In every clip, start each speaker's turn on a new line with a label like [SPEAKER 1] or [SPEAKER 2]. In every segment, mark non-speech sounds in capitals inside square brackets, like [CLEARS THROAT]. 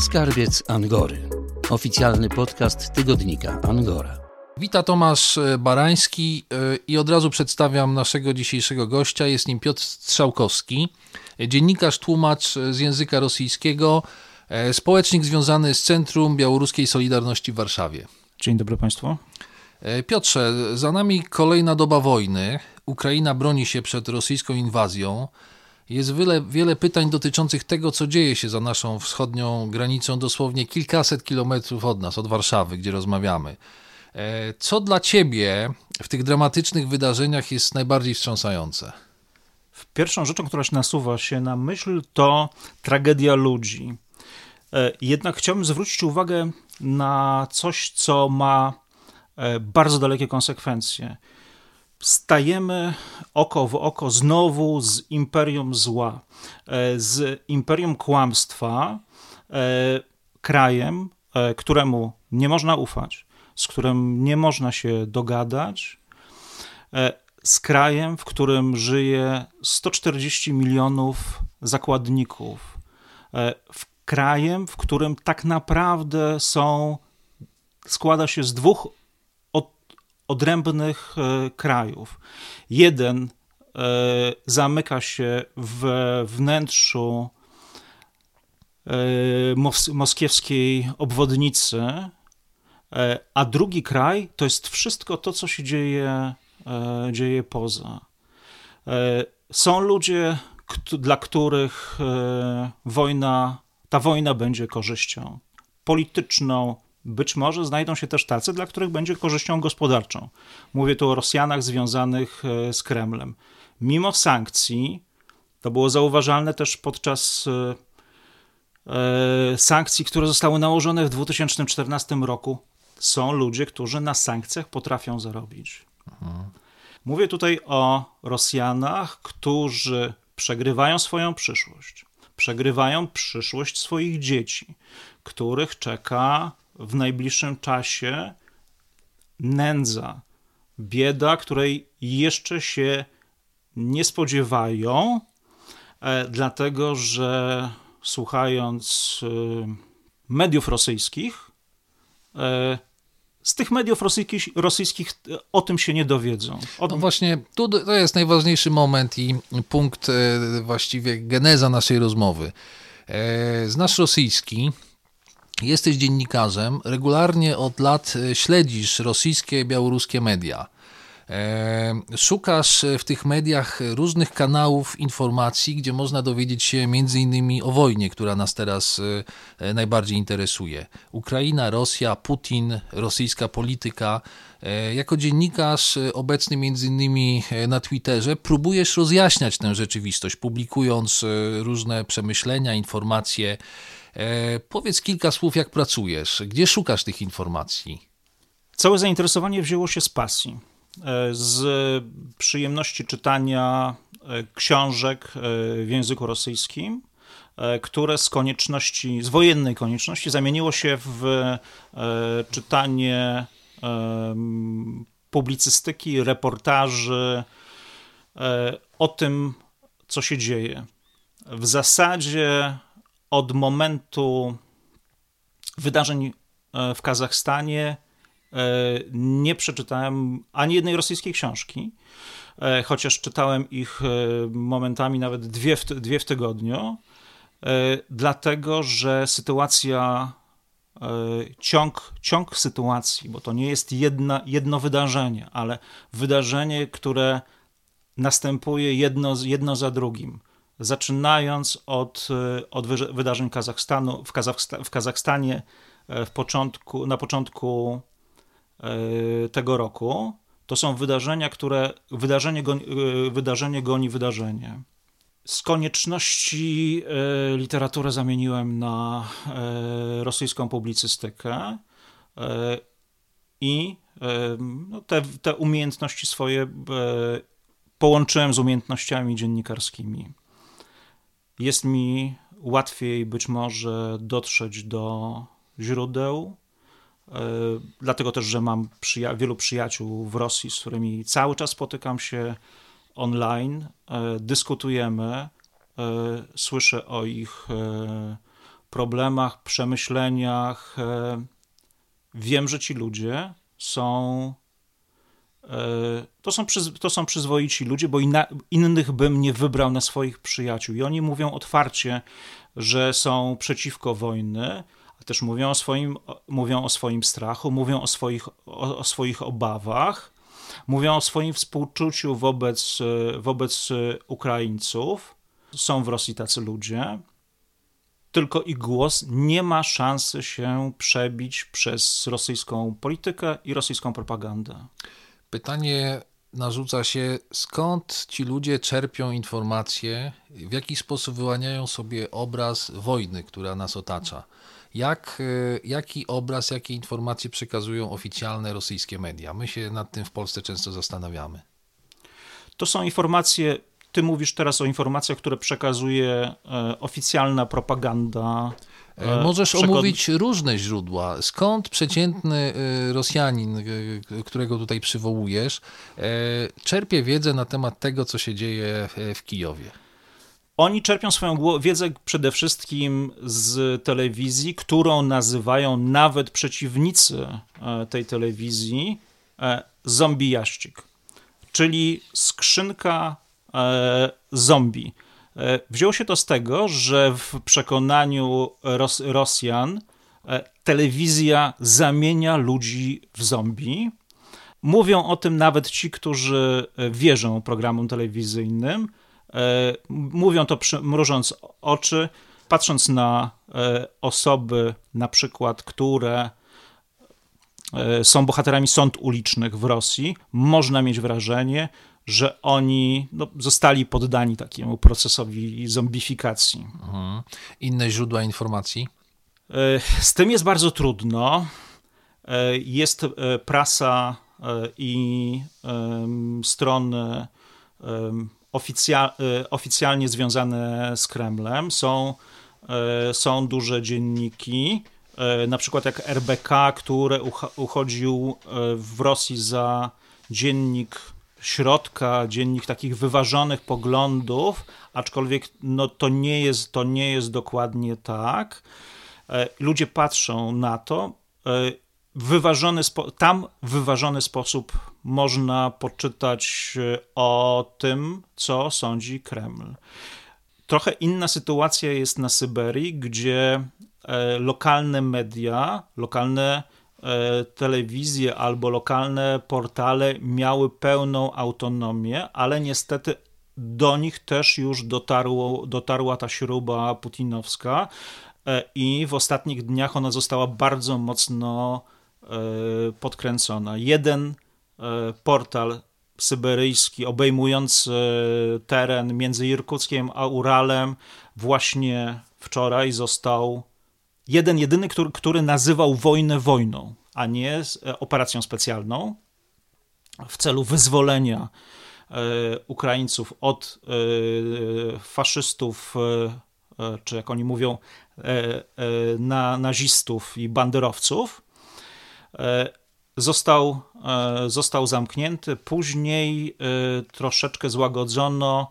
[SPEAKER 1] Skarbiec Angory. Oficjalny podcast tygodnika Angora.
[SPEAKER 2] Wita Tomasz e, Barański e, i od razu przedstawiam naszego dzisiejszego gościa. Jest nim Piotr Strzałkowski, dziennikarz, tłumacz z języka rosyjskiego, e, społecznik związany z Centrum Białoruskiej Solidarności w Warszawie.
[SPEAKER 3] Dzień dobry Państwu.
[SPEAKER 2] Piotrze, za nami kolejna doba wojny. Ukraina broni się przed rosyjską inwazją. Jest wiele, wiele pytań dotyczących tego, co dzieje się za naszą wschodnią granicą, dosłownie kilkaset kilometrów od nas, od Warszawy, gdzie rozmawiamy. E, co dla Ciebie w tych dramatycznych wydarzeniach jest najbardziej wstrząsające?
[SPEAKER 3] Pierwszą rzeczą, która się nasuwa się na myśl, to tragedia ludzi. E, jednak chciałbym zwrócić uwagę na coś, co ma e, bardzo dalekie konsekwencje stajemy oko w oko znowu z imperium zła, e, z imperium kłamstwa, e, krajem, e, któremu nie można ufać, z którym nie można się dogadać, z krajem, w którym żyje 140 milionów zakładników, w krajem, w którym tak naprawdę są, składa się z dwóch odrębnych e, krajów. Jeden e, zamyka się w wnętrzu e, moskiewskiej obwodnicy, a drugi kraj to jest wszystko to, co się dzieje, dzieje poza. Są ludzie, dla których wojna, ta wojna będzie korzyścią polityczną, być może znajdą się też tacy, dla których będzie korzyścią gospodarczą. Mówię tu o Rosjanach związanych e, z Kremlem. Mimo sankcji, to było zauważalne też podczas e, e, sankcji, które zostały nałożone w 2014 roku, są ludzie, którzy na sankcjach potrafią zarobić. Mówię tutaj o Rosjanach, którzy przegrywają swoją przyszłość, przegrywają przyszłość swoich dzieci, których czeka w najbliższym czasie nędza, bieda, której jeszcze się nie spodziewają, e, dlatego że słuchając e, mediów rosyjskich, e, z tych mediów rosyjskich, rosyjskich o tym się nie dowiedzą.
[SPEAKER 2] O no właśnie, tu to jest najważniejszy moment i punkt, właściwie geneza naszej rozmowy. Znasz rosyjski, Jesteś dziennikarzem, regularnie od lat e, śledzisz rosyjskie, białoruskie media. E, szukasz w tych mediach różnych kanałów informacji, gdzie można dowiedzieć się innymi o wojnie, która nas teraz e, najbardziej interesuje. Ukraina, Rosja, Putin, rosyjska polityka. Jako dziennikarz obecny innymi na Twitterze próbujesz rozjaśniać tę rzeczywistość, publikując różne przemyślenia, informacje. E, powiedz kilka słów, jak pracujesz, gdzie szukasz tych informacji?
[SPEAKER 3] Całe zainteresowanie wzięło się z pasji, e, z przyjemności czytania e, książek w języku rosyjskim, które z konieczności, z wojennej konieczności zamieniło się w czytanie publicystyki, reportaży o tym, co się dzieje. W zasadzie od momentu wydarzeń e, w Kazachstanie e, nie przeczytałem ani jednej rosyjskiej książki, e, chociaż czytałem ich momentami nawet dwie w, dwie w tygodniu, dlatego że sytuacja, ciąg, ciąg sytuacji, bo to nie jest jedna, jedno wydarzenie, ale wydarzenie, które następuje jedno, jedno za drugim zaczynając od, e, od wydarzeń Kazachstanu, w, Kazachsta, w Kazachstanie e, w początku, na początku e, tego roku. To są wydarzenia, które wydarzenie goni, wydarzenie goni wydarzenie. Z konieczności literaturę zamieniłem na rosyjską publicystykę i no, te, te umiejętności swoje połączyłem z umiejętnościami dziennikarskimi jest mi łatwiej być może dotrzeć do źródeł. E, dlatego też, że mam przyja wielu przyjaciół w Rosji, z którymi cały czas spotykam się online, e, dyskutujemy, e, słyszę o ich problemach, przemyśleniach. Wiem, że ci ludzie są. To są, to są przyzwoici ludzie, bo inna, innych bym nie wybrał na swoich przyjaciół. I oni mówią otwarcie, że są przeciwko wojny, a też mówią o swoim, mówią o swoim strachu, mówią o swoich, o, o swoich obawach, mówią o swoim współczuciu wobec, wobec Ukraińców. Są w Rosji tacy ludzie. Tylko ich głos nie ma szansy się przebić przez rosyjską politykę i rosyjską propagandę.
[SPEAKER 2] Pytanie narzuca się, skąd ci ludzie czerpią informacje, w jaki sposób wyłaniają sobie obraz wojny, która nas otacza. Jak, e, jaki obraz, jakie informacje przekazują oficjalne rosyjskie media? My się nad tym w Polsce często zastanawiamy.
[SPEAKER 3] To są informacje, ty mówisz teraz o informacjach, które przekazuje e, oficjalna propaganda
[SPEAKER 2] E, możesz omówić różne źródła. Skąd przeciętny e, Rosjanin, e, którego tutaj przywołujesz, czerpie wiedzę na temat tego, co się dzieje w Kijowie?
[SPEAKER 3] Oni czerpią swoją wiedzę przede wszystkim z telewizji, którą nazywają nawet przeciwnicy tej telewizji zombie jaścik, czyli skrzynka zombie E, wzięło się to z tego, że w przekonaniu Ros Rosjan e, telewizja zamienia ludzi w zombie. Mówią o tym nawet ci, którzy e, wierzą programom telewizyjnym. Mówią to mrużąc oczy, patrząc na osoby, na przykład, które są bohaterami sąd ulicznych w Rosji, można mieć wrażenie, że oni no, zostali poddani takiemu procesowi zombifikacji. Mhm.
[SPEAKER 2] Inne źródła informacji?
[SPEAKER 3] E, z tym jest bardzo trudno. E, jest e, prasa i strony oficjalnie związane z Kremlem. Są, są duże dzienniki, na przykład jak RBK, który uchodził w Rosji za dziennik środka, dziennik takich wyważonych poglądów, aczkolwiek no, to, nie jest, to nie jest dokładnie tak. E, ludzie patrzą na to. E, wyważony tam w wyważony sposób można poczytać e, o tym, co sądzi Kreml. Trochę inna sytuacja jest na Syberii, gdzie lokalne media, lokalne telewizje albo lokalne portale miały pełną autonomię, ale niestety do nich też już dotarło, dotarła ta śruba putinowska e, i w ostatnich dniach ona została bardzo mocno e, podkręcona. Jeden portal syberyjski obejmujący teren między Irkuckiem a Uralem właśnie wczoraj został jeden jedyny, który, który nazywał wojnę wojną, a nie e, operacją specjalną w celu wyzwolenia e, Ukraińców od e, faszystów, czy jak oni mówią, na nazistów i banderowców, został, został zamknięty. Później troszeczkę złagodzono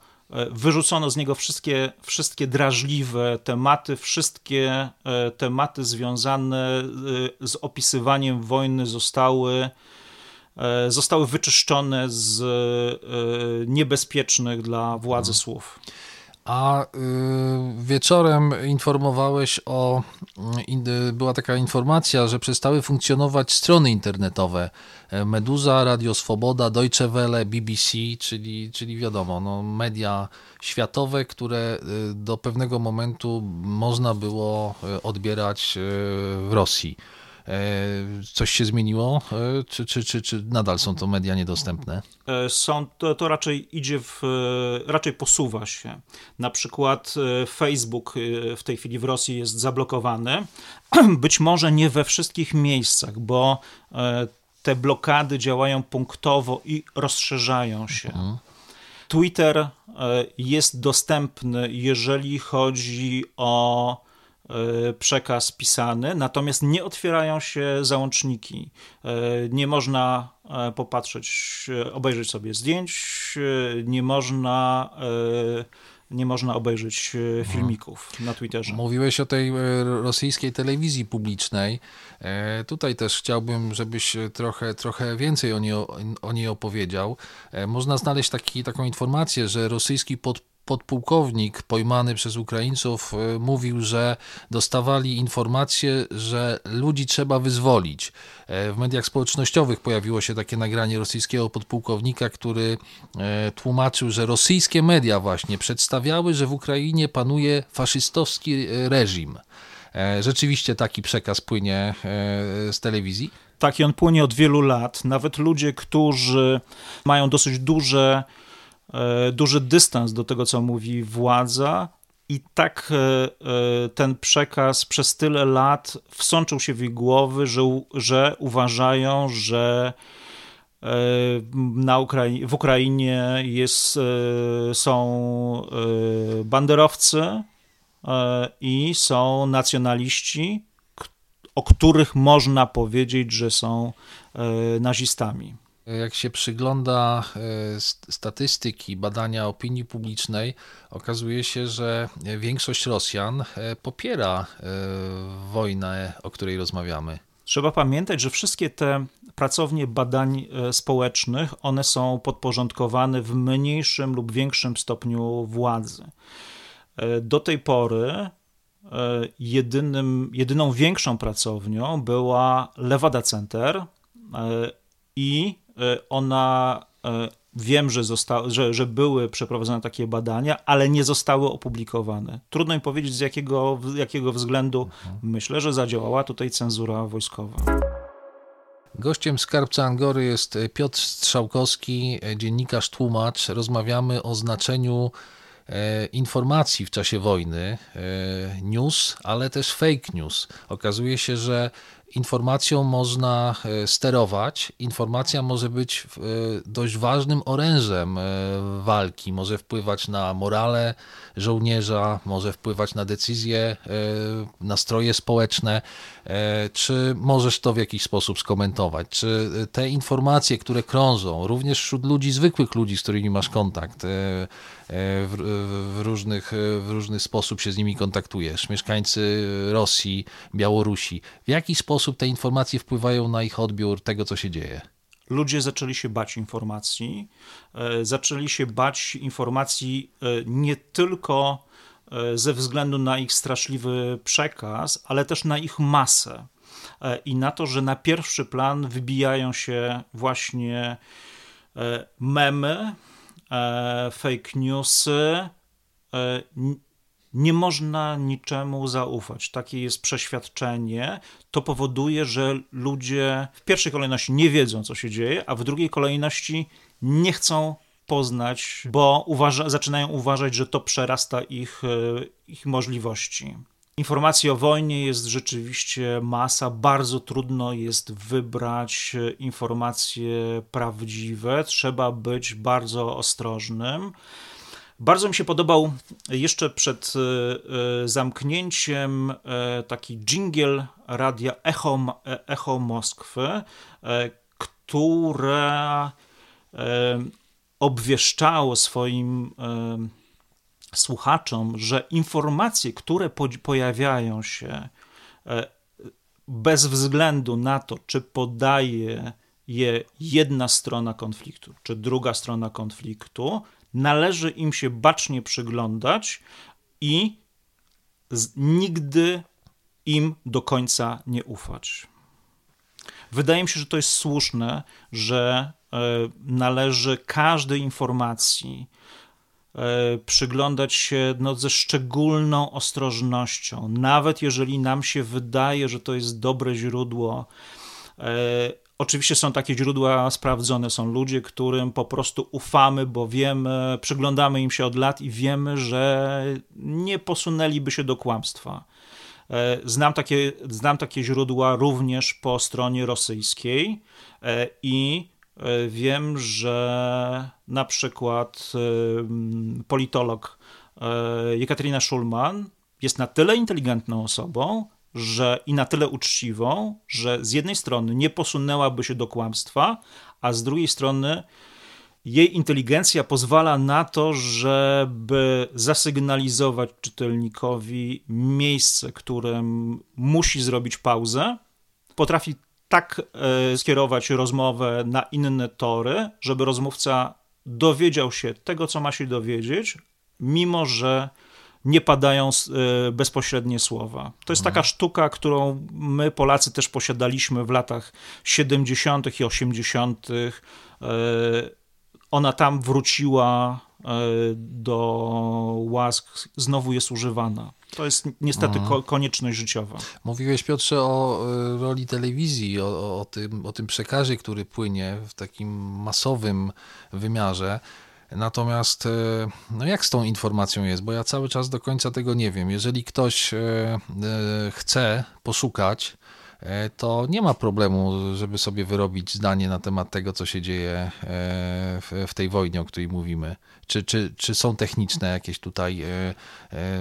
[SPEAKER 3] wyrzucono z niego wszystkie, wszystkie drażliwe tematy, wszystkie e, tematy związane e, z opisywaniem wojny zostały, zostały wyczyszczone z niebezpiecznych dla władzy mhm. słów.
[SPEAKER 2] A y, wieczorem informowałeś o, y, była taka informacja, że przestały funkcjonować strony internetowe Meduza, Radio Swoboda, Deutsche Welle, BBC, czyli, czyli wiadomo, no, media światowe, które y, do pewnego momentu można było odbierać w Rosji. E, coś się zmieniło, e, czy, czy, czy, czy nadal są to media niedostępne?
[SPEAKER 3] E, są, to, to raczej idzie w, raczej posuwa się. Na przykład Facebook w tej chwili w Rosji jest zablokowany. [CLEARS THROAT] Być może nie we wszystkich miejscach, bo te blokady działają punktowo i rozszerzają się. Mhm. Twitter jest dostępny, jeżeli chodzi o przekaz pisany, natomiast nie otwierają się załączniki. E, nie można e, popatrzeć, obejrzeć sobie zdjęć, nie można nie można obejrzeć e, filmików na Twitterze.
[SPEAKER 2] Mówiłeś o tej e, rosyjskiej telewizji publicznej. E, tutaj też chciałbym, żebyś trochę, trochę więcej o niej, o niej opowiedział. Można znaleźć taki, taką informację, że rosyjski pod podpułkownik pojmany przez Ukraińców e, mówił, że dostawali informacje, że ludzi trzeba wyzwolić. E, w mediach społecznościowych pojawiło się takie nagranie rosyjskiego podpułkownika, który e, tłumaczył, że rosyjskie media właśnie przedstawiały, że w Ukrainie panuje faszystowski reżim. Rzeczywiście taki przekaz płynie z telewizji?
[SPEAKER 3] Tak, i on płynie od wielu lat. Nawet ludzie, którzy mają dosyć duże duży dystans do tego, co mówi władza, i tak e, e, ten przekaz przez tyle lat wsączył się w ich głowy, że, że uważają, że na Ukrai w Ukrainie jest, są banderowcy i są nacjonaliści, o których można powiedzieć, że są nazistami.
[SPEAKER 2] Jak się przygląda e, statystyki, badania opinii publicznej, okazuje się, że większość Rosjan e, popiera e, wojnę, o której rozmawiamy.
[SPEAKER 3] Trzeba pamiętać, że wszystkie te pracownie badań społecznych, one są podporządkowane w mniejszym lub większym stopniu władzy. Do tej pory jedynym, jedyną większą pracownią była Lewada Center i E, ona e, wiem, że, zosta- że, że były przeprowadzone takie badania, ale nie zostały opublikowane. Trudno mi powiedzieć z jakiego, jakiego względu. Mhm. Myślę, że zadziałała tutaj cenzura wojskowa.
[SPEAKER 2] Gościem skarbca Angory jest Piotr Strzałkowski, dziennikarz, tłumacz. Rozmawiamy o znaczeniu e, informacji w czasie wojny, news, ale też fake news. Okazuje się, że informacją można e, sterować. Informacja może być e, dość ważnym orężem e, walki, może wpływać na morale żołnierza, może wpływać na decyzje, nastroje społeczne. Czy możesz to w jakiś sposób skomentować? Czy te informacje, które krążą, również wśród ludzi, zwykłych ludzi, z którymi masz kontakt, w, w, różnych, w różny sposób się z nimi kontaktujesz, mieszkańcy Rosji, Białorusi, w jaki sposób te informacje wpływają na ich odbiór tego, co się dzieje?
[SPEAKER 3] Ludzie zaczęli się bać informacji, e, zaczęli się bać informacji e, nie tylko e, ze względu na ich straszliwy przekaz, ale też na ich masę i na to, że na pierwszy plan wybijają się właśnie memy, fake newsy. E, nie można niczemu zaufać. Takie jest przeświadczenie. To powoduje, że ludzie w pierwszej kolejności nie wiedzą, co się dzieje, a w drugiej kolejności nie chcą poznać, bo uważa, zaczynają uważać, że to przerasta ich, e, ich możliwości. Informacji o wojnie jest rzeczywiście masa. Bardzo trudno jest wybrać informacje prawdziwe. Trzeba być bardzo ostrożnym. Bardzo mi się podobał jeszcze przed e, e, zamknięciem e, taki jingle radia Echo, Echo Moskwy, które obwieszczało swoim słuchaczom, że informacje, które pojawiają się bez względu na to, czy podaje je jedna strona konfliktu, czy druga strona konfliktu, należy im się bacznie przyglądać i nigdy im do końca nie ufać. Wydaje mi się, że to jest słuszne, że e, należy każdej informacji, E, przyglądać się no, ze szczególną ostrożnością, nawet jeżeli nam się wydaje, że to jest dobre źródło. E, oczywiście są takie źródła sprawdzone, są ludzie, którym po prostu ufamy, bo wiemy, przyglądamy im się od lat i wiemy, że nie posunęliby się do kłamstwa. E, znam takie, znam takie źródła również po stronie rosyjskiej i E, wiem, że na przykład e, politolog e, Jekaterina Schulman jest na tyle inteligentną osobą, że i na tyle uczciwą, że z jednej strony nie posunęłaby się do kłamstwa, a z drugiej strony jej inteligencja pozwala na to, żeby zasygnalizować czytelnikowi miejsce, którym musi zrobić pauzę. Potrafi tak e, skierować rozmowę na inne tory, żeby rozmówca dowiedział się tego, co ma się dowiedzieć, mimo że nie padają e, bezpośrednie słowa. To jest taka sztuka, którą my, Polacy, też posiadaliśmy w latach 70. i 80. E, ona tam wróciła e, do łask, znowu jest używana. To jest niestety ko konieczność życiowa.
[SPEAKER 2] Mówiłeś, Piotrze, o roli telewizji, o, o, tym, o tym przekazie, który płynie w takim masowym wymiarze. Natomiast e, no jak z tą informacją jest? Bo ja cały czas do końca tego nie wiem. Jeżeli ktoś e, e, chce poszukać, to nie ma problemu, żeby sobie wyrobić zdanie na temat tego, co się dzieje w tej wojnie, o której mówimy. Czy, czy, czy są techniczne jakieś tutaj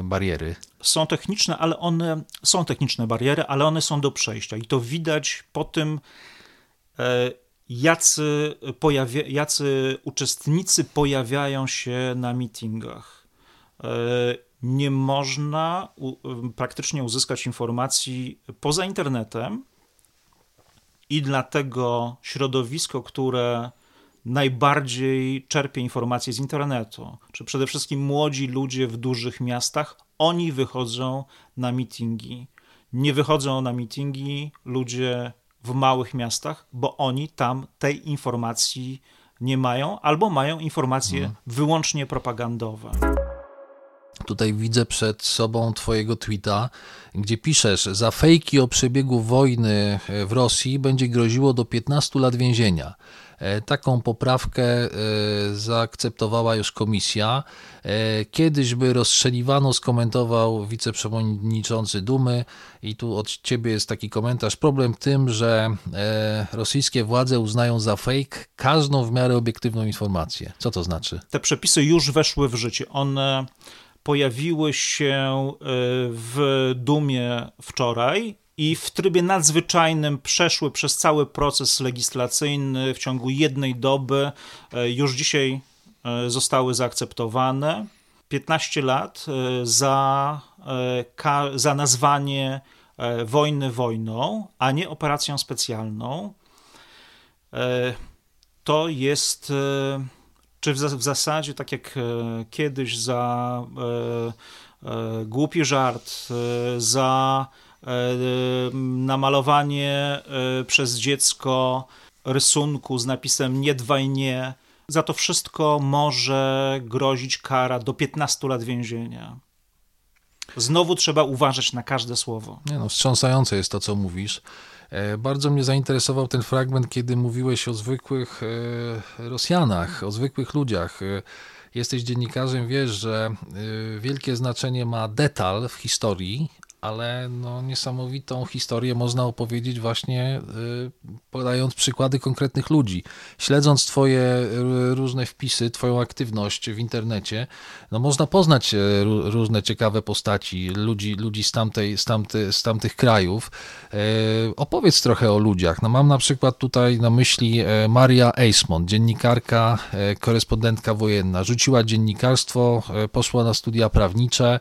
[SPEAKER 2] bariery?
[SPEAKER 3] Są techniczne, ale one są techniczne bariery, ale one są do przejścia i to widać po tym, jacy, pojawia, jacy uczestnicy pojawiają się na meetingach. E, nie można praktycznie uzyskać informacji poza internetem i dlatego środowisko, które najbardziej czerpie informacje z internetu, czy przede wszystkim młodzi ludzie w dużych miastach, oni wychodzą na meetingi. Nie wychodzą na meetingi ludzie w małych miastach, bo oni tam tej informacji nie mają, albo mają informacje mhm. wyłącznie propagandowe.
[SPEAKER 2] Tutaj widzę przed sobą Twojego tweeta, gdzie piszesz: Za fejki o przebiegu wojny w Rosji będzie groziło do 15 lat więzienia. E, taką poprawkę e, zaakceptowała już komisja. E, kiedyś by rozstrzeliwano, skomentował wiceprzewodniczący Dumy i tu od ciebie jest taki komentarz. Problem w tym, że rosyjskie władze uznają za fake każdą w miarę obiektywną informację. Co to znaczy?
[SPEAKER 3] Te przepisy już weszły w życie. One pojawiły się w Dumie wczoraj i w trybie nadzwyczajnym przeszły przez cały proces legislacyjny w ciągu jednej doby. E, już dzisiaj e, zostały zaakceptowane. 15 lat e, za, za nazwanie wojny wojną, a nie operacją specjalną. To jest, czy w zasadzie, tak jak kiedyś za głupi żart, za namalowanie e, przez dziecko rysunku z napisem nie dwaj nie. Za to wszystko może grozić kara do 15 lat więzienia. Znowu trzeba uważać na każde słowo.
[SPEAKER 2] Nie no, wstrząsające jest to, co mówisz. E, bardzo mnie zainteresował ten fragment, kiedy mówiłeś o zwykłych Rosjanach, o zwykłych ludziach. Jesteś dziennikarzem, wiesz, że wielkie znaczenie ma detal w historii, ale no, niesamowitą historię można opowiedzieć właśnie y, podając przykłady konkretnych ludzi. Śledząc Twoje y, różne wpisy, Twoją aktywność w internecie, no można poznać y, różne ciekawe postaci, ludzi, ludzi z, tamtej, z, tamty, z tamtych krajów. Opowiedz trochę o ludziach. No mam na przykład tutaj na myśli Maria Eismont, dziennikarka, korespondentka wojenna. Rzuciła dziennikarstwo, poszła na studia prawnicze,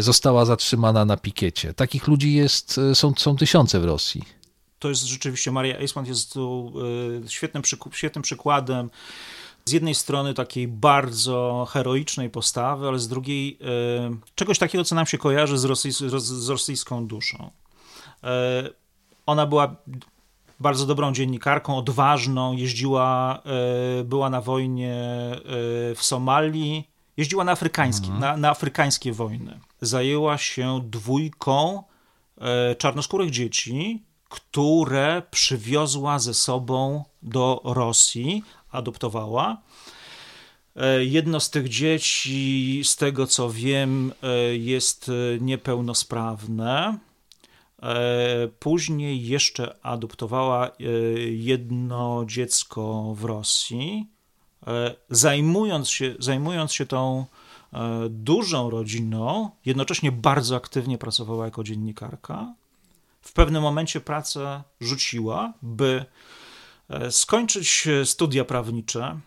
[SPEAKER 2] została zatrzymana na pikie Takich ludzi jest, e, są, są tysiące w Rosji.
[SPEAKER 3] To jest rzeczywiście, Maria Eisman jest tu e, świetnym, świetnym przykładem z jednej strony takiej bardzo heroicznej postawy, ale z drugiej e, czegoś takiego, co nam się kojarzy z, z rosyjską duszą. Ona była bardzo dobrą dziennikarką, odważną, jeździła, była na wojnie w Somalii, jeździła na, afrykańskie, mhm. na, na afrykańskie wojny zajęła się dwójką e, czarnoskórych dzieci, które przywiozła ze sobą do Rosji, adoptowała. E, jedno z tych dzieci, z tego co wiem, e, jest niepełnosprawne. Później jeszcze adoptowała jedno dziecko w Rosji. Zajmując się, zajmując się tą dużą rodziną, jednocześnie bardzo aktywnie pracowała jako dziennikarka. W pewnym momencie pracę rzuciła, by e, skończyć studia prawnicze,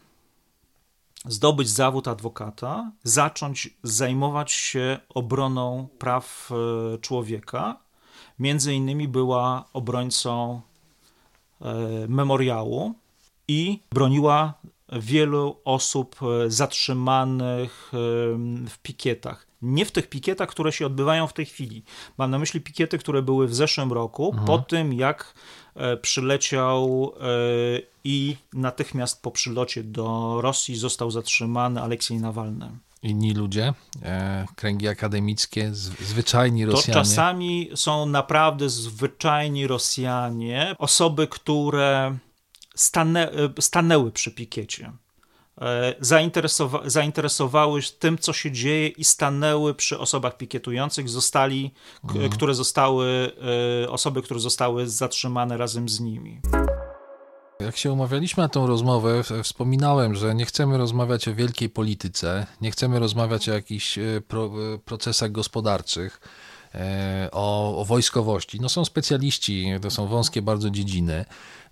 [SPEAKER 3] zdobyć zawód adwokata, zacząć zajmować się obroną praw e, człowieka. Między innymi była obrońcą e, memoriału i broniła wielu osób e, zatrzymanych w pikietach. Nie w tych pikietach, które się odbywają w tej chwili. Mam na myśli pikiety, które były w zeszłym roku, mhm. po tym jak przyleciał i natychmiast po przylocie do Rosji został zatrzymany Aleksiej Nawalny.
[SPEAKER 2] Inni ludzie, e, kręgi akademickie, zwyczajni Rosjanie.
[SPEAKER 3] To czasami są naprawdę zwyczajni Rosjanie, osoby, które stane, stanęły przy pikiecie. E, zainteresowa zainteresowały tym, co się dzieje i stanęły przy osobach pikietujących, zostali, mhm. które zostały, e, osoby, które zostały zatrzymane razem z nimi.
[SPEAKER 2] Jak się umawialiśmy na tą rozmowę, wspominałem, że nie chcemy rozmawiać o wielkiej polityce, nie chcemy rozmawiać o jakichś e, pro, e, procesach gospodarczych, e, o, o wojskowości. No są specjaliści, to są wąskie bardzo dziedziny.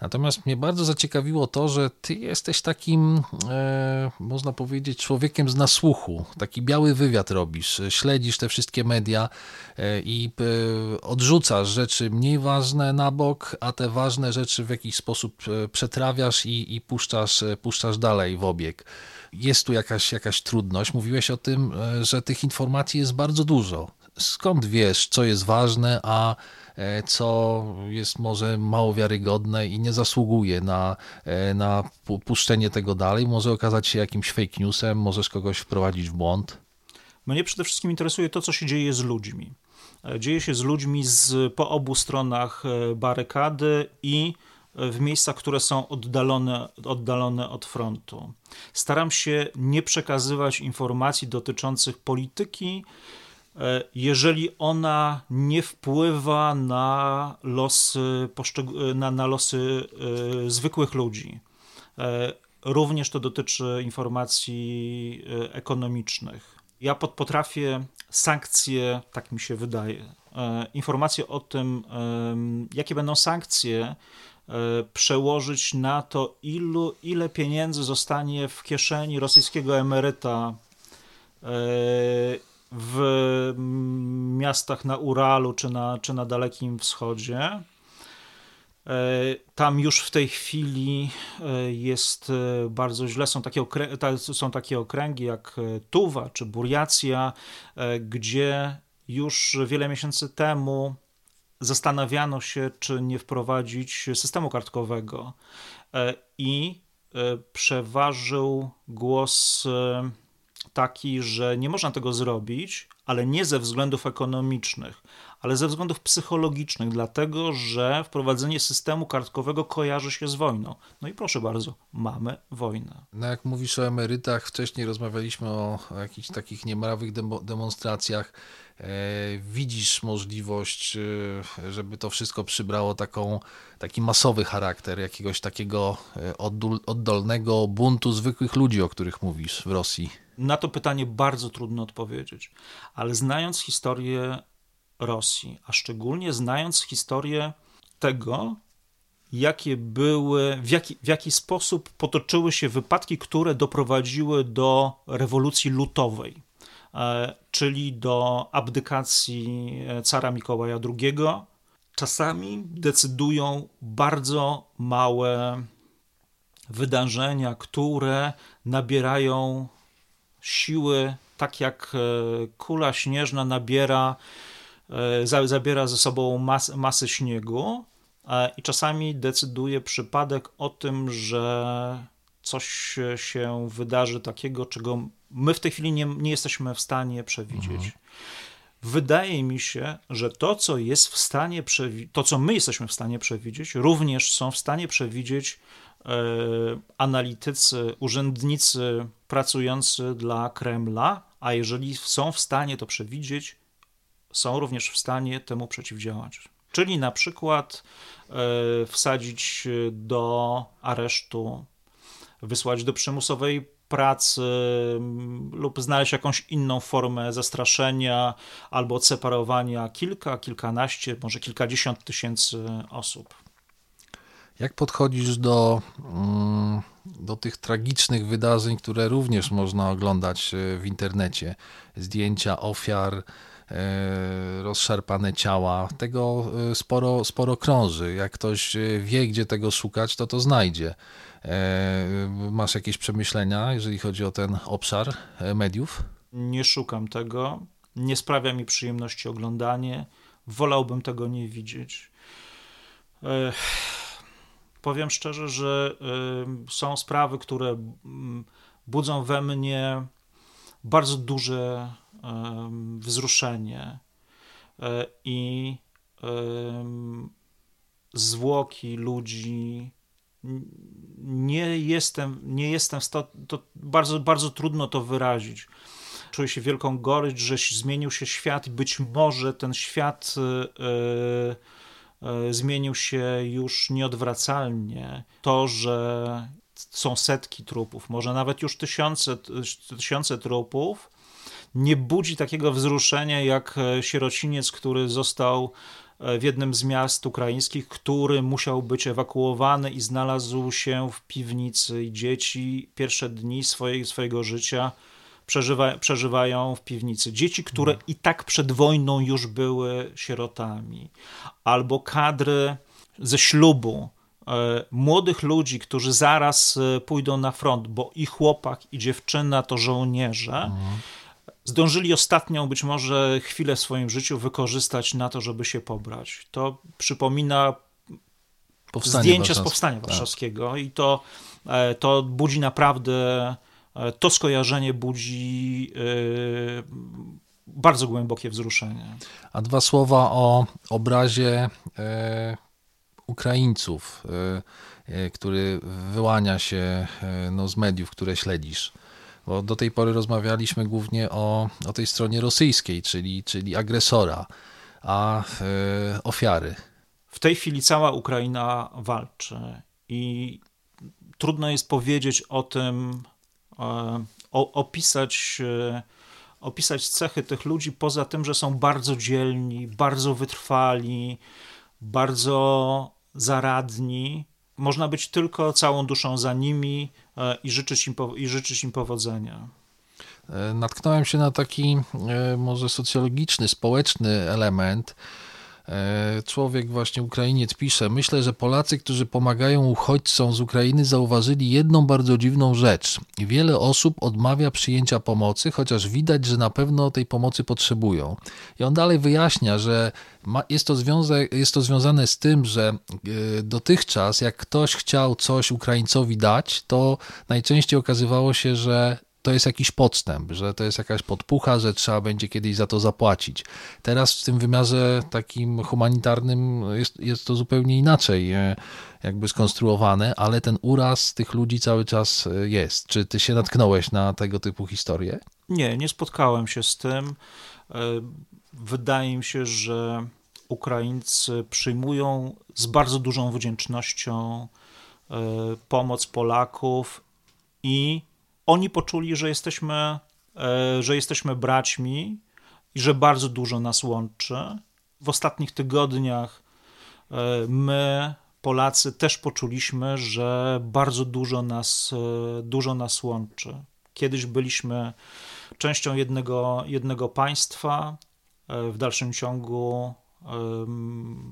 [SPEAKER 2] Natomiast mnie bardzo zaciekawiło to, że ty jesteś takim, e, można powiedzieć, człowiekiem z nasłuchu. Taki biały wywiad robisz, śledzisz te wszystkie media e, i e, odrzucasz rzeczy mniej ważne na bok, a te ważne rzeczy w jakiś sposób e, przetrawiasz i, i puszczasz, e, puszczasz dalej w obieg. Jest tu jakaś, jakaś trudność. Mówiłeś o tym, e, że tych informacji jest bardzo dużo. Skąd wiesz, co jest ważne, a E, co jest może mało wiarygodne i nie zasługuje na, e, na puszczenie tego dalej. Może okazać się jakimś fake newsem, możesz kogoś wprowadzić w błąd.
[SPEAKER 3] Mnie przede wszystkim interesuje to, co się dzieje z ludźmi. E, dzieje się z ludźmi z, po obu stronach barykady i w miejscach, które są oddalone, oddalone od frontu. Staram się nie przekazywać informacji dotyczących polityki, jeżeli ona nie wpływa na losy, na, na losy e, zwykłych ludzi. E, również to dotyczy informacji ekonomicznych. Ja potrafię sankcje, tak mi się wydaje, informacje o tym, jakie będą sankcje, przełożyć na to, ilu, ile pieniędzy zostanie w kieszeni rosyjskiego emeryta w miastach na Uralu czy na, czy na Dalekim Wschodzie. E, tam już w tej chwili e, jest e, bardzo źle. Są takie, są takie okręgi jak Tuwa czy Buriacja, gdzie już wiele miesięcy temu zastanawiano się, czy nie wprowadzić systemu kartkowego. I przeważył głos taki, że nie można tego zrobić, ale nie ze względów ekonomicznych, ale ze względów psychologicznych, dlatego że wprowadzenie systemu kartkowego kojarzy się z wojną. No i proszę bardzo, mamy wojnę.
[SPEAKER 2] No jak mówisz o emerytach, wcześniej rozmawialiśmy o, jakichś takich niemrawych demonstracjach. E, widzisz możliwość, e, żeby to wszystko przybrało taką, taki masowy charakter, jakiegoś takiego e, oddolnego buntu zwykłych ludzi, o których mówisz w Rosji?
[SPEAKER 3] Na to pytanie bardzo trudno odpowiedzieć, ale znając historię Rosji, a szczególnie znając historię tego, jakie były, w jaki, w jaki sposób potoczyły się wypadki, które doprowadziły do rewolucji lutowej, e, czyli do abdykacji e, cara Mikołaja II, czasami decydują bardzo małe wydarzenia, które nabierają siły, tak jak e, kula śnieżna nabiera, zabiera ze sobą mas, masę śniegu e, i czasami decyduje przypadek o tym, że coś się wydarzy takiego, czego my w tej chwili nie, nie jesteśmy w stanie przewidzieć. Mhm. Wydaje mi się, że to, co jest w stanie to, co my jesteśmy w stanie przewidzieć, również są w stanie przewidzieć E, analitycy, urzędnicy pracujący dla Kremla, a jeżeli są w stanie to przewidzieć, są również w stanie temu przeciwdziałać. Czyli na przykład e, wsadzić do aresztu, wysłać do przymusowej pracy lub znaleźć jakąś inną formę zastraszenia albo odseparowania kilka, kilkanaście, może kilkadziesiąt tysięcy osób.
[SPEAKER 2] Jak podchodzisz do mm, do tych tragicznych wydarzeń, które również można oglądać w internecie. Zdjęcia ofiar, rozszarpane ciała. Tego sporo, sporo krąży. Jak ktoś wie, gdzie tego szukać, to to znajdzie. Masz jakieś przemyślenia, jeżeli chodzi o ten obszar mediów?
[SPEAKER 3] Nie szukam tego. Nie sprawia mi przyjemności oglądanie. Wolałbym tego nie widzieć. Powiem szczerze, że są sprawy, które budzą we mnie bardzo duże wzruszenie e, i zwłoki ludzi. Nie jestem, nie jestem w stanie, bardzo, bardzo trudno to wyrazić. Czuję się wielką gorycz, że zmienił się świat i być może ten świat e, e, zmienił się już nieodwracalnie. To, że są setki trupów, może nawet już tysiące, tysiące trupów, nie budzi takiego wzruszenia jak e, sierociniec, który został e, w jednym z miast ukraińskich, który musiał być ewakuowany i znalazł się w piwnicy. I dzieci pierwsze dni swojej, swojego życia przeżywa, przeżywają w piwnicy. Dzieci, które hmm. i tak przed wojną już były sierotami. Albo kadry ze ślubu, młodych ludzi, którzy zaraz pójdą na front, bo i chłopak, i dziewczyna to żołnierze. Mhm zdążyli ostatnią być może chwilę w swoim życiu wykorzystać na to, żeby się pobrać. To przypomina Powstanie zdjęcie z Powstania tak. Warszawskiego tak. i to, e, to budzi naprawdę, e, to skojarzenie budzi e, bardzo głębokie wzruszenie.
[SPEAKER 2] A dwa słowa o obrazie Ukraińców, który wyłania się no, z mediów, które śledzisz. Bo do tej pory rozmawialiśmy głównie o, o tej stronie rosyjskiej, czyli, czyli agresora, a e, ofiary.
[SPEAKER 3] W tej chwili cała Ukraina walczy i trudno jest powiedzieć o tym, e, o, opisać, e, opisać cechy tych ludzi, poza tym, że są bardzo dzielni, bardzo wytrwali, bardzo zaradni. Można być tylko całą duszą za nimi, E, i życzyć im, i życzyć im powodzenia.
[SPEAKER 2] E, natknąłem się na taki e, może socjologiczny, społeczny element. Człowiek, właśnie Ukrainiec, pisze: Myślę, że Polacy, którzy pomagają uchodźcom z Ukrainy, zauważyli jedną bardzo dziwną rzecz. Wiele osób odmawia przyjęcia pomocy, chociaż widać, że na pewno tej pomocy potrzebują. I on dalej wyjaśnia, że jest to, związa, jest to związane z tym, że e, dotychczas, jak ktoś chciał coś Ukraińcowi dać, to najczęściej okazywało się, że to jest jakiś podstęp, że to jest jakaś podpucha, że trzeba będzie kiedyś za to zapłacić. Teraz w tym wymiarze takim humanitarnym jest, jest to zupełnie inaczej e, jakby skonstruowane, ale ten uraz tych ludzi cały czas e, jest. Czy ty się natknąłeś na tego typu historie?
[SPEAKER 3] Nie, nie spotkałem się z tym. Wydaje mi się, że Ukraińcy przyjmują z bardzo dużą wdzięcznością e, pomoc Polaków i oni poczuli, że jesteśmy, e, że jesteśmy braćmi i że bardzo dużo nas łączy. W ostatnich tygodniach e, my, Polacy, też poczuliśmy, że bardzo dużo nas, dużo nas łączy. Kiedyś byliśmy częścią jednego, jednego państwa, w dalszym ciągu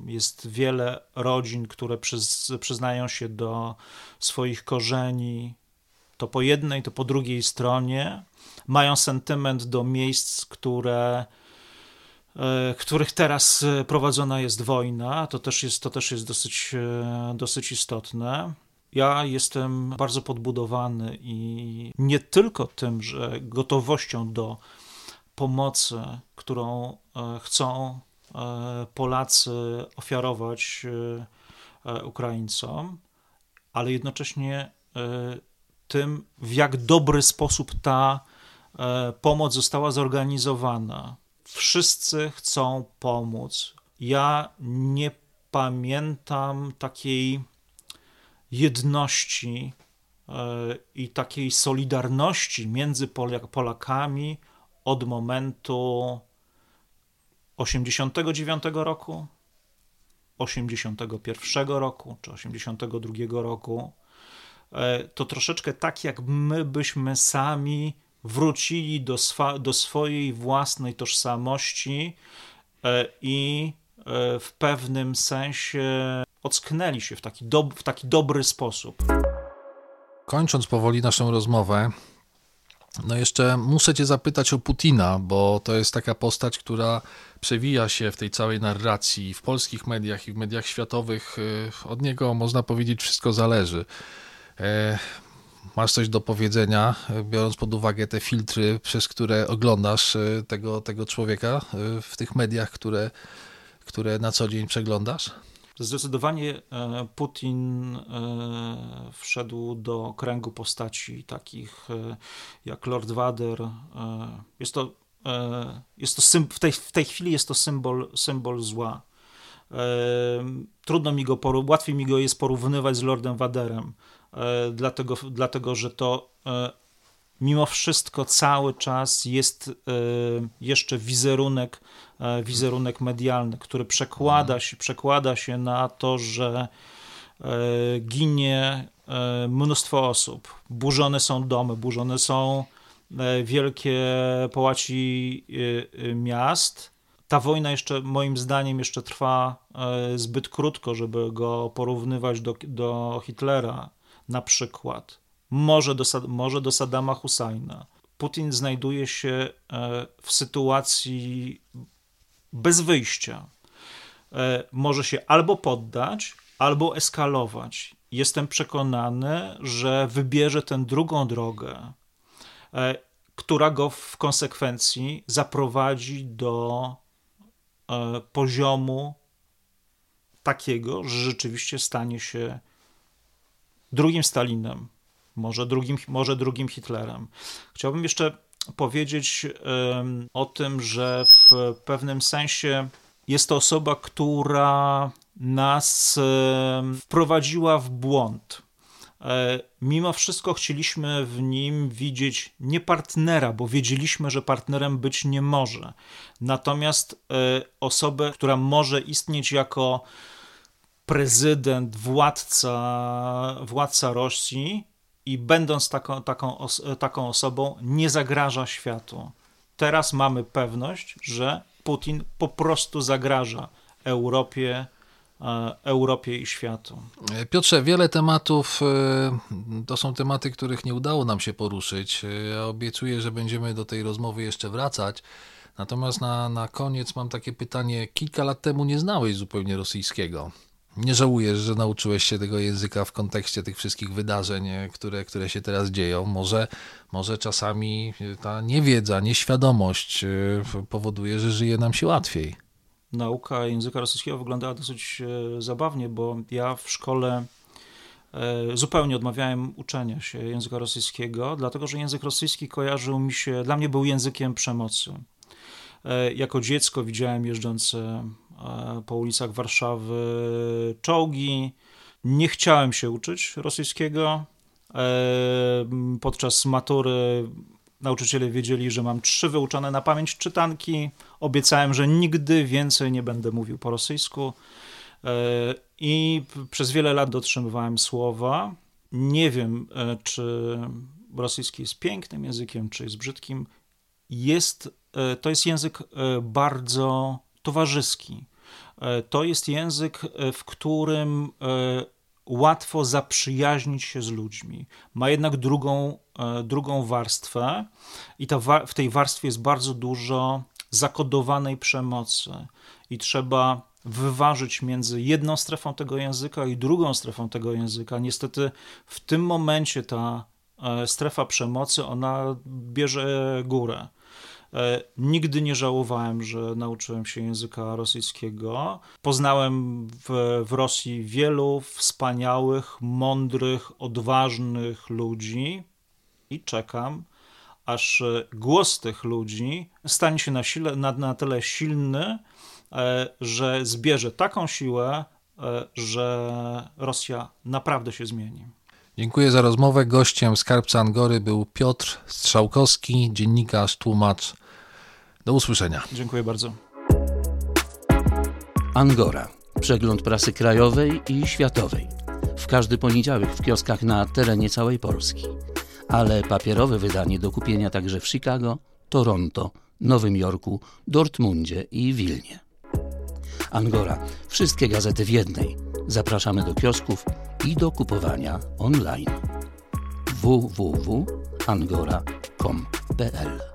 [SPEAKER 3] jest wiele rodzin, które przyz, przyznają się do swoich korzeni, to po jednej, to po drugiej stronie, mają sentyment do miejsc, które, e, których teraz prowadzona jest wojna. To też jest, to też jest dosyć, e, dosyć istotne. Ja jestem bardzo podbudowany i nie tylko tym, że gotowością do pomocy, którą e, chcą e, Polacy ofiarować e, Ukraińcom, ale jednocześnie tym, w jak dobry sposób ta pomoc została zorganizowana. Wszyscy chcą pomóc. Ja nie pamiętam takiej jedności i takiej solidarności między Polakami od momentu 89 roku, 81 roku czy 82 roku, to troszeczkę tak, jak my byśmy sami wrócili do, swa, do swojej własnej tożsamości i w pewnym sensie ocknęli się w taki, do, w taki dobry sposób.
[SPEAKER 2] Kończąc powoli naszą rozmowę, no jeszcze muszę Cię zapytać o Putina, bo to jest taka postać, która przewija się w tej całej narracji w polskich mediach i w mediach światowych. Od niego można powiedzieć wszystko zależy. E, masz coś do powiedzenia, biorąc pod uwagę te filtry, przez które oglądasz y, tego, tego człowieka y, w tych mediach, które, które na co dzień przeglądasz?
[SPEAKER 3] Zdecydowanie e, Putin e, wszedł do kręgu postaci takich e, jak Lord Vader. Jest to, jest to w, tej, w tej chwili jest to symbol, symbol zła. Trudno mi go, łatwiej mi go jest porównywać z Lordem Vaderem, dlatego, dlatego że to mimo wszystko cały czas jest jeszcze wizerunek E, wizerunek medialny, który przekłada się, przekłada się na to, że e, ginie e, mnóstwo osób, burzone są domy, burzone są wielkie połaci miast. Ta wojna jeszcze, moim zdaniem, jeszcze trwa zbyt krótko, żeby go porównywać do, do Hitlera, na przykład. Może do, może do Saddama Husajna. Putin znajduje się w sytuacji bez wyjścia. E, może się albo poddać, albo eskalować. Jestem przekonany, że wybierze tę drugą drogę, e, która go w konsekwencji zaprowadzi do e, poziomu takiego, że rzeczywiście stanie się drugim Stalinem, może drugim, może drugim Hitlerem. Chciałbym jeszcze powiedzieć o tym, że w pewnym sensie jest to osoba, która nas wprowadziła w błąd. E, mimo wszystko chcieliśmy w nim widzieć nie partnera, bo wiedzieliśmy, że partnerem być nie może. Natomiast e, osobę, która może istnieć jako prezydent, władca, władca Rosji, i będąc taką, taką, os taką osobą, nie zagraża światu. Teraz mamy pewność, że Putin po prostu zagraża Europie, Europie i światu.
[SPEAKER 2] Piotrze, wiele tematów e, to są tematy, których nie udało nam się poruszyć. E, ja obiecuję, że będziemy do tej rozmowy jeszcze wracać. Natomiast na, na koniec mam takie pytanie. Kilka lat temu nie znałeś zupełnie rosyjskiego. Nie żałujesz, że nauczyłeś się tego języka w kontekście tych wszystkich wydarzeń, które, które się teraz dzieją. Może, może czasami ta niewiedza, nieświadomość e, powoduje, że żyje nam się łatwiej.
[SPEAKER 3] Nauka języka rosyjskiego wyglądała dosyć e, zabawnie, bo ja w szkole e, zupełnie odmawiałem uczenia się języka rosyjskiego, dlatego że język rosyjski kojarzył mi się, dla mnie był językiem przemocy. Jako dziecko widziałem jeżdżące E, po ulicach Warszawy czołgi. Nie chciałem się uczyć rosyjskiego. E, podczas matury nauczyciele wiedzieli, że mam trzy wyuczone na pamięć czytanki. Obiecałem, że nigdy więcej nie będę mówił po rosyjsku. E, I przez wiele lat dotrzymywałem słowa. Nie wiem, czy rosyjski jest pięknym językiem, czy jest brzydkim. Jest, to jest język bardzo towarzyski. E, to jest język, e, w którym e, łatwo zaprzyjaźnić się z ludźmi. Ma jednak drugą, drugą warstwę, i ta, w tej warstwie jest bardzo dużo zakodowanej przemocy, i trzeba wyważyć między jedną strefą tego języka i drugą strefą tego języka. Niestety w tym momencie ta strefa przemocy ona bierze górę. E, nigdy nie żałowałem, że nauczyłem się języka rosyjskiego. Poznałem w, w Rosji wielu wspaniałych, mądrych, odważnych ludzi i czekam, aż głos tych ludzi stanie się na, sile, na, na tyle silny, e, że zbierze taką siłę, e, że Rosja naprawdę się zmieni.
[SPEAKER 2] Dziękuję za rozmowę. Gościem Skarbca Angory był Piotr Strzałkowski, dziennikarz, tłumacz do usłyszenia.
[SPEAKER 3] Dziękuję bardzo.
[SPEAKER 1] Angora. Przegląd prasy krajowej i światowej każdy poniedziałek w kioskach na terenie całej Polski. Ale papierowe wydanie do kupienia także w Chicago, Toronto, Nowym Jorku, Dortmundzie i Wilnie. Angora. Wszystkie gazety w jednej. Zapraszamy do kiosków i do kupowania online. www.angora.com.pl